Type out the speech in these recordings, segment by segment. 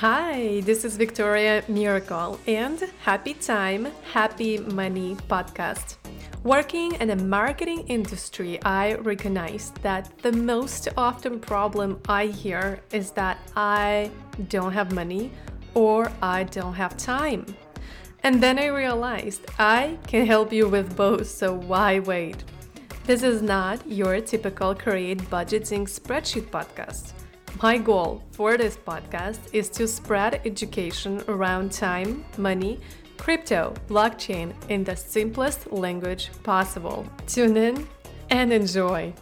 Hi, this is Victoria Miracle and Happy Time, Happy Money podcast. Working in the marketing industry, I recognize that the most often problem I hear is that I don't have money or I don't have time. And then I realized I can help you with both, so why wait? This is not your typical create budgeting spreadsheet podcast. My goal for this podcast is to spread education around time, money, crypto, blockchain in the simplest language possible. Tune in and enjoy.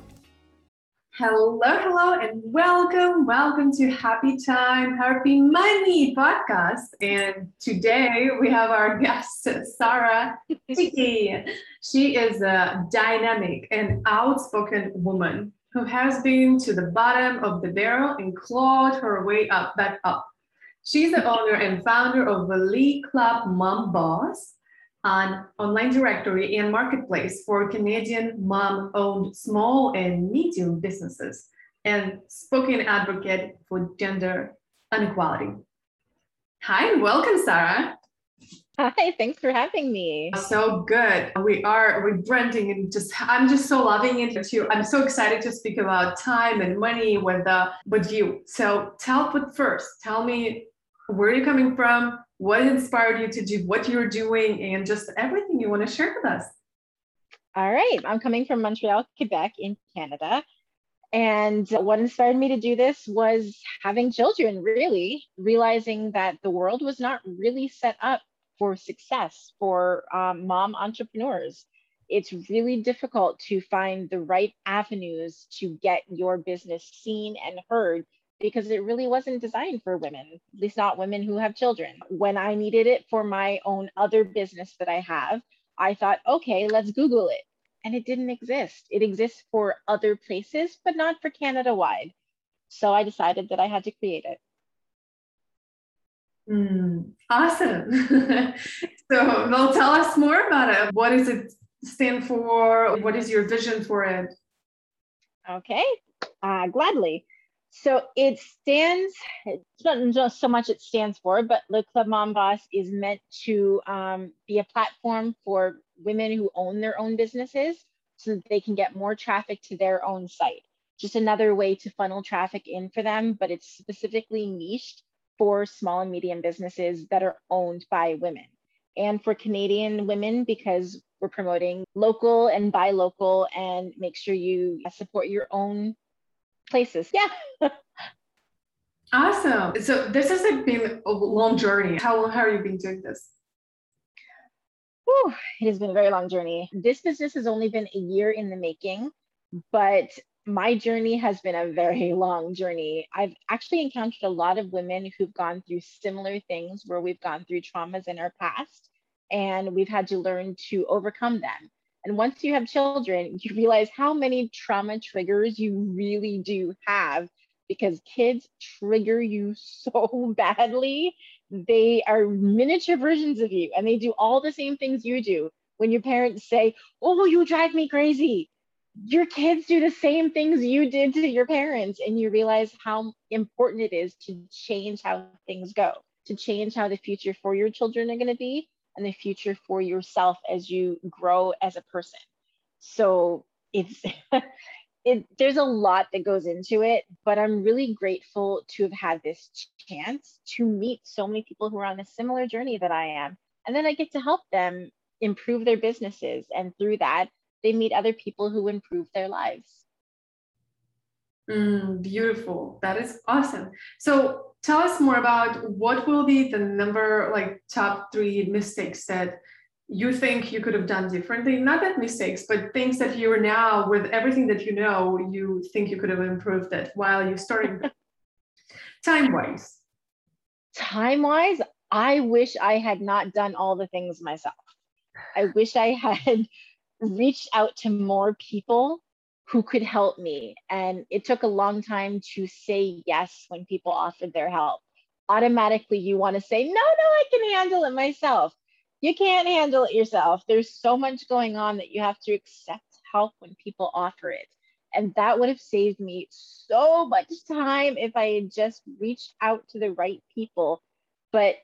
Hello, hello, and welcome, welcome to Happy Time, Happy Money podcast. And today we have our guest, Sarah Tiki. She is a dynamic and outspoken woman who has been to the bottom of the barrel and clawed her way up back up. She's the owner and founder of the Le Club Mom Boss, an online directory and marketplace for Canadian mom-owned small and medium businesses, and spoken advocate for gender inequality. Hi, and welcome, Sarah. Hi, thanks for having me. So good. We are rebranding and just I'm just so loving it too. I'm so excited to speak about time and money with uh, with you. So tell but first, tell me where you're coming from, what inspired you to do what you're doing, and just everything you want to share with us. All right. I'm coming from Montreal, Quebec in Canada. And what inspired me to do this was having children, really, realizing that the world was not really set up for success for um, mom entrepreneurs. It's really difficult to find the right avenues to get your business seen and heard because it really wasn't designed for women, at least not women who have children. When I needed it for my own other business that I have, I thought, okay, let's Google it. And it didn't exist. It exists for other places, but not for Canada wide. So I decided that I had to create it. Mm, awesome. so, well, tell us more about it. What does it stand for? What is your vision for it? Okay, uh, gladly. So it stands, it's not just so much it stands for, but Le Club Mom Boss is meant to um, be a platform for women who own their own businesses so that they can get more traffic to their own site. Just another way to funnel traffic in for them, but it's specifically niched for small and medium businesses that are owned by women and for Canadian women because we're promoting local and buy local and make sure you support your own places. Yeah. awesome. So this has been a long journey. How long have you been doing this? Whew, it has been a very long journey. This business has only been a year in the making, but my journey has been a very long journey. I've actually encountered a lot of women who've gone through similar things where we've gone through traumas in our past and we've had to learn to overcome them. And once you have children, you realize how many trauma triggers you really do have because kids trigger you so badly. They are miniature versions of you and they do all the same things you do. When your parents say, Oh, you drive me crazy, your kids do the same things you did to your parents and you realize how important it is to change how things go to change how the future for your children are going to be and the future for yourself as you grow as a person. So it's it there's a lot that goes into it but i'm really grateful to have had this chance to meet so many people who are on a similar journey that i am and then i get to help them improve their businesses and through that they meet other people who improve their lives. Mm, beautiful. That is awesome. So tell us more about what will be the number, like top three mistakes that you think you could have done differently. Not that mistakes, but things that you're now, with everything that you know, you think you could have improved it while you starting time wise. Time wise, I wish I had not done all the things myself. I wish I had reached out to more people who could help me. And it took a long time to say yes when people offered their help. Automatically, you want to say, no, no, I can handle it myself. You can't handle it yourself. There's so much going on that you have to accept help when people offer it. And that would have saved me so much time if I had just reached out to the right people. But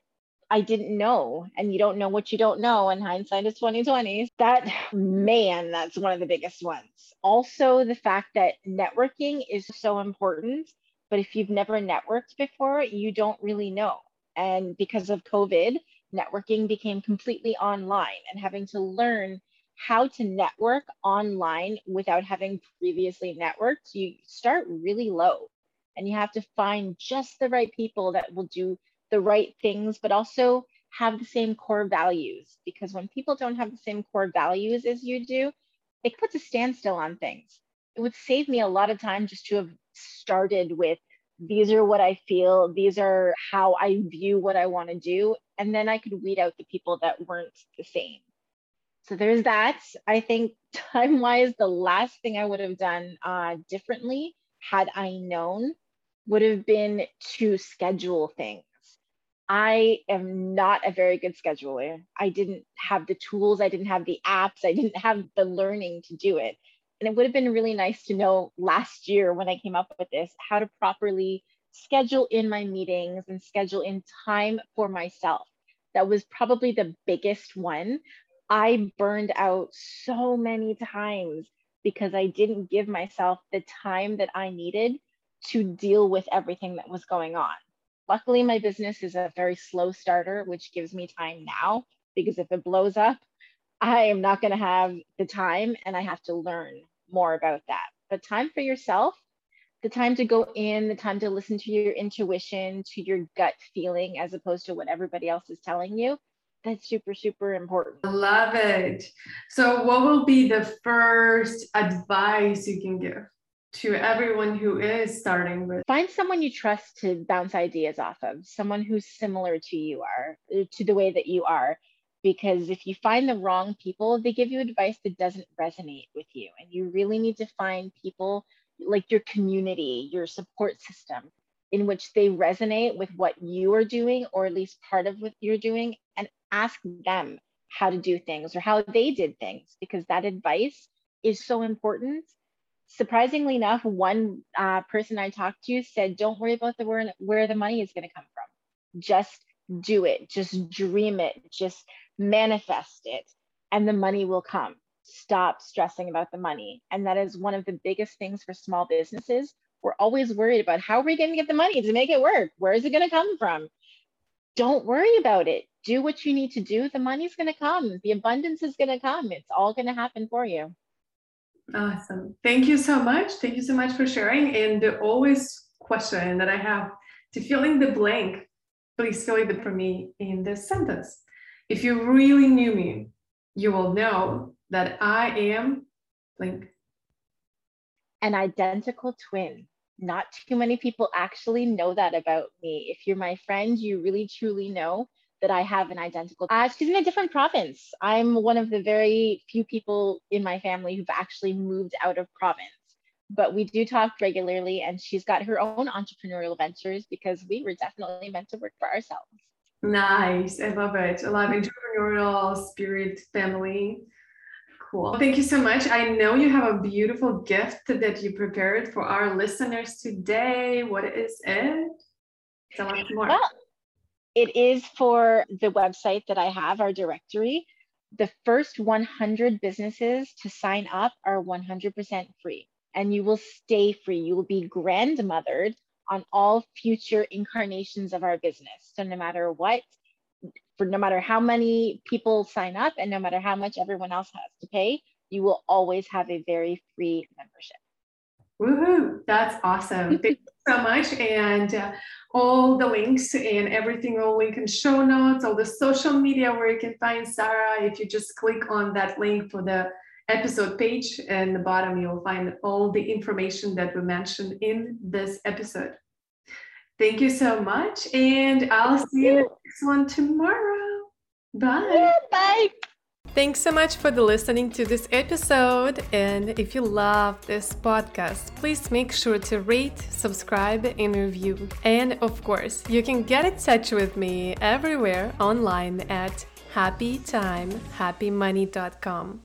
I didn't know, and you don't know what you don't know, and hindsight is 2020. That man, that's one of the biggest ones. Also, the fact that networking is so important, but if you've never networked before, you don't really know. And because of COVID, networking became completely online and having to learn how to network online without having previously networked, you start really low and you have to find just the right people that will do the right things, but also have the same core values. Because when people don't have the same core values as you do, it puts a standstill on things. It would save me a lot of time just to have started with these are what I feel, these are how I view what I want to do. And then I could weed out the people that weren't the same. So there's that. I think time wise, the last thing I would have done uh, differently had I known would have been to schedule things. I am not a very good scheduler. I didn't have the tools, I didn't have the apps, I didn't have the learning to do it. And it would have been really nice to know last year when I came up with this how to properly schedule in my meetings and schedule in time for myself. That was probably the biggest one I burned out so many times because I didn't give myself the time that I needed to deal with everything that was going on. Luckily, my business is a very slow starter, which gives me time now because if it blows up, I am not going to have the time and I have to learn more about that. But time for yourself, the time to go in, the time to listen to your intuition, to your gut feeling, as opposed to what everybody else is telling you, that's super super important. Love it. So what will be the first advice you can give to everyone who is starting with find someone you trust to bounce ideas off of someone who's similar to you are uh, to the way that you are because if you find the wrong people they give you advice that doesn't resonate with you and you really need to find people like your community your support system in which they resonate with what you are doing or at least part of what you're doing and ask them how to do things or how they did things because that advice is so important. Surprisingly enough, one uh, person I talked to said, Don't worry about the where, where the money is going to come from. Just do it, just dream it, just manifest it, and the money will come. Stop stressing about the money. And that is one of the biggest things for small businesses. We're always worried about how are we going to get the money to make it work? Where is it going to come from? Don't worry about it do what you need to do. The money's going to come. The abundance is going to come. It's all going to happen for you. Awesome. Thank you so much. Thank you so much for sharing. And the always question that I have to fill in the blank, please fill it for me in this sentence. If you really knew me, you will know that I am blank. An identical twin. Not too many people actually know that about me. If you're my friend, you really truly know that I have an identical. Uh, she's in a different province. I'm one of the very few people in my family who've actually moved out of province. But we do talk regularly, and she's got her own entrepreneurial ventures because we were definitely meant to work for ourselves. Nice. I love it. I love entrepreneurial spirit family. Cool. Thank you so much. I know you have a beautiful gift that you prepared for our listeners today. What is it? Tell us more. Well, it is for the website that I have, our directory. The first 100 businesses to sign up are 100% free, and you will stay free. You will be grandmothered on all future incarnations of our business. So, no matter what, for no matter how many people sign up and no matter how much everyone else has to pay, you will always have a very free membership. Woohoo! That's awesome. So much. And uh, all the links and everything will link in show notes, all the social media where you can find Sarah. If you just click on that link for the episode page and the bottom, you'll find all the information that we mentioned in this episode. Thank you so much. And I'll see you next one tomorrow. Bye. Yeah, bye. Thanks so much for the listening to this episode. And if you love this podcast, please make sure to rate, subscribe, and review. And of course, you can get in touch with me everywhere online at happytimehappymoney.com.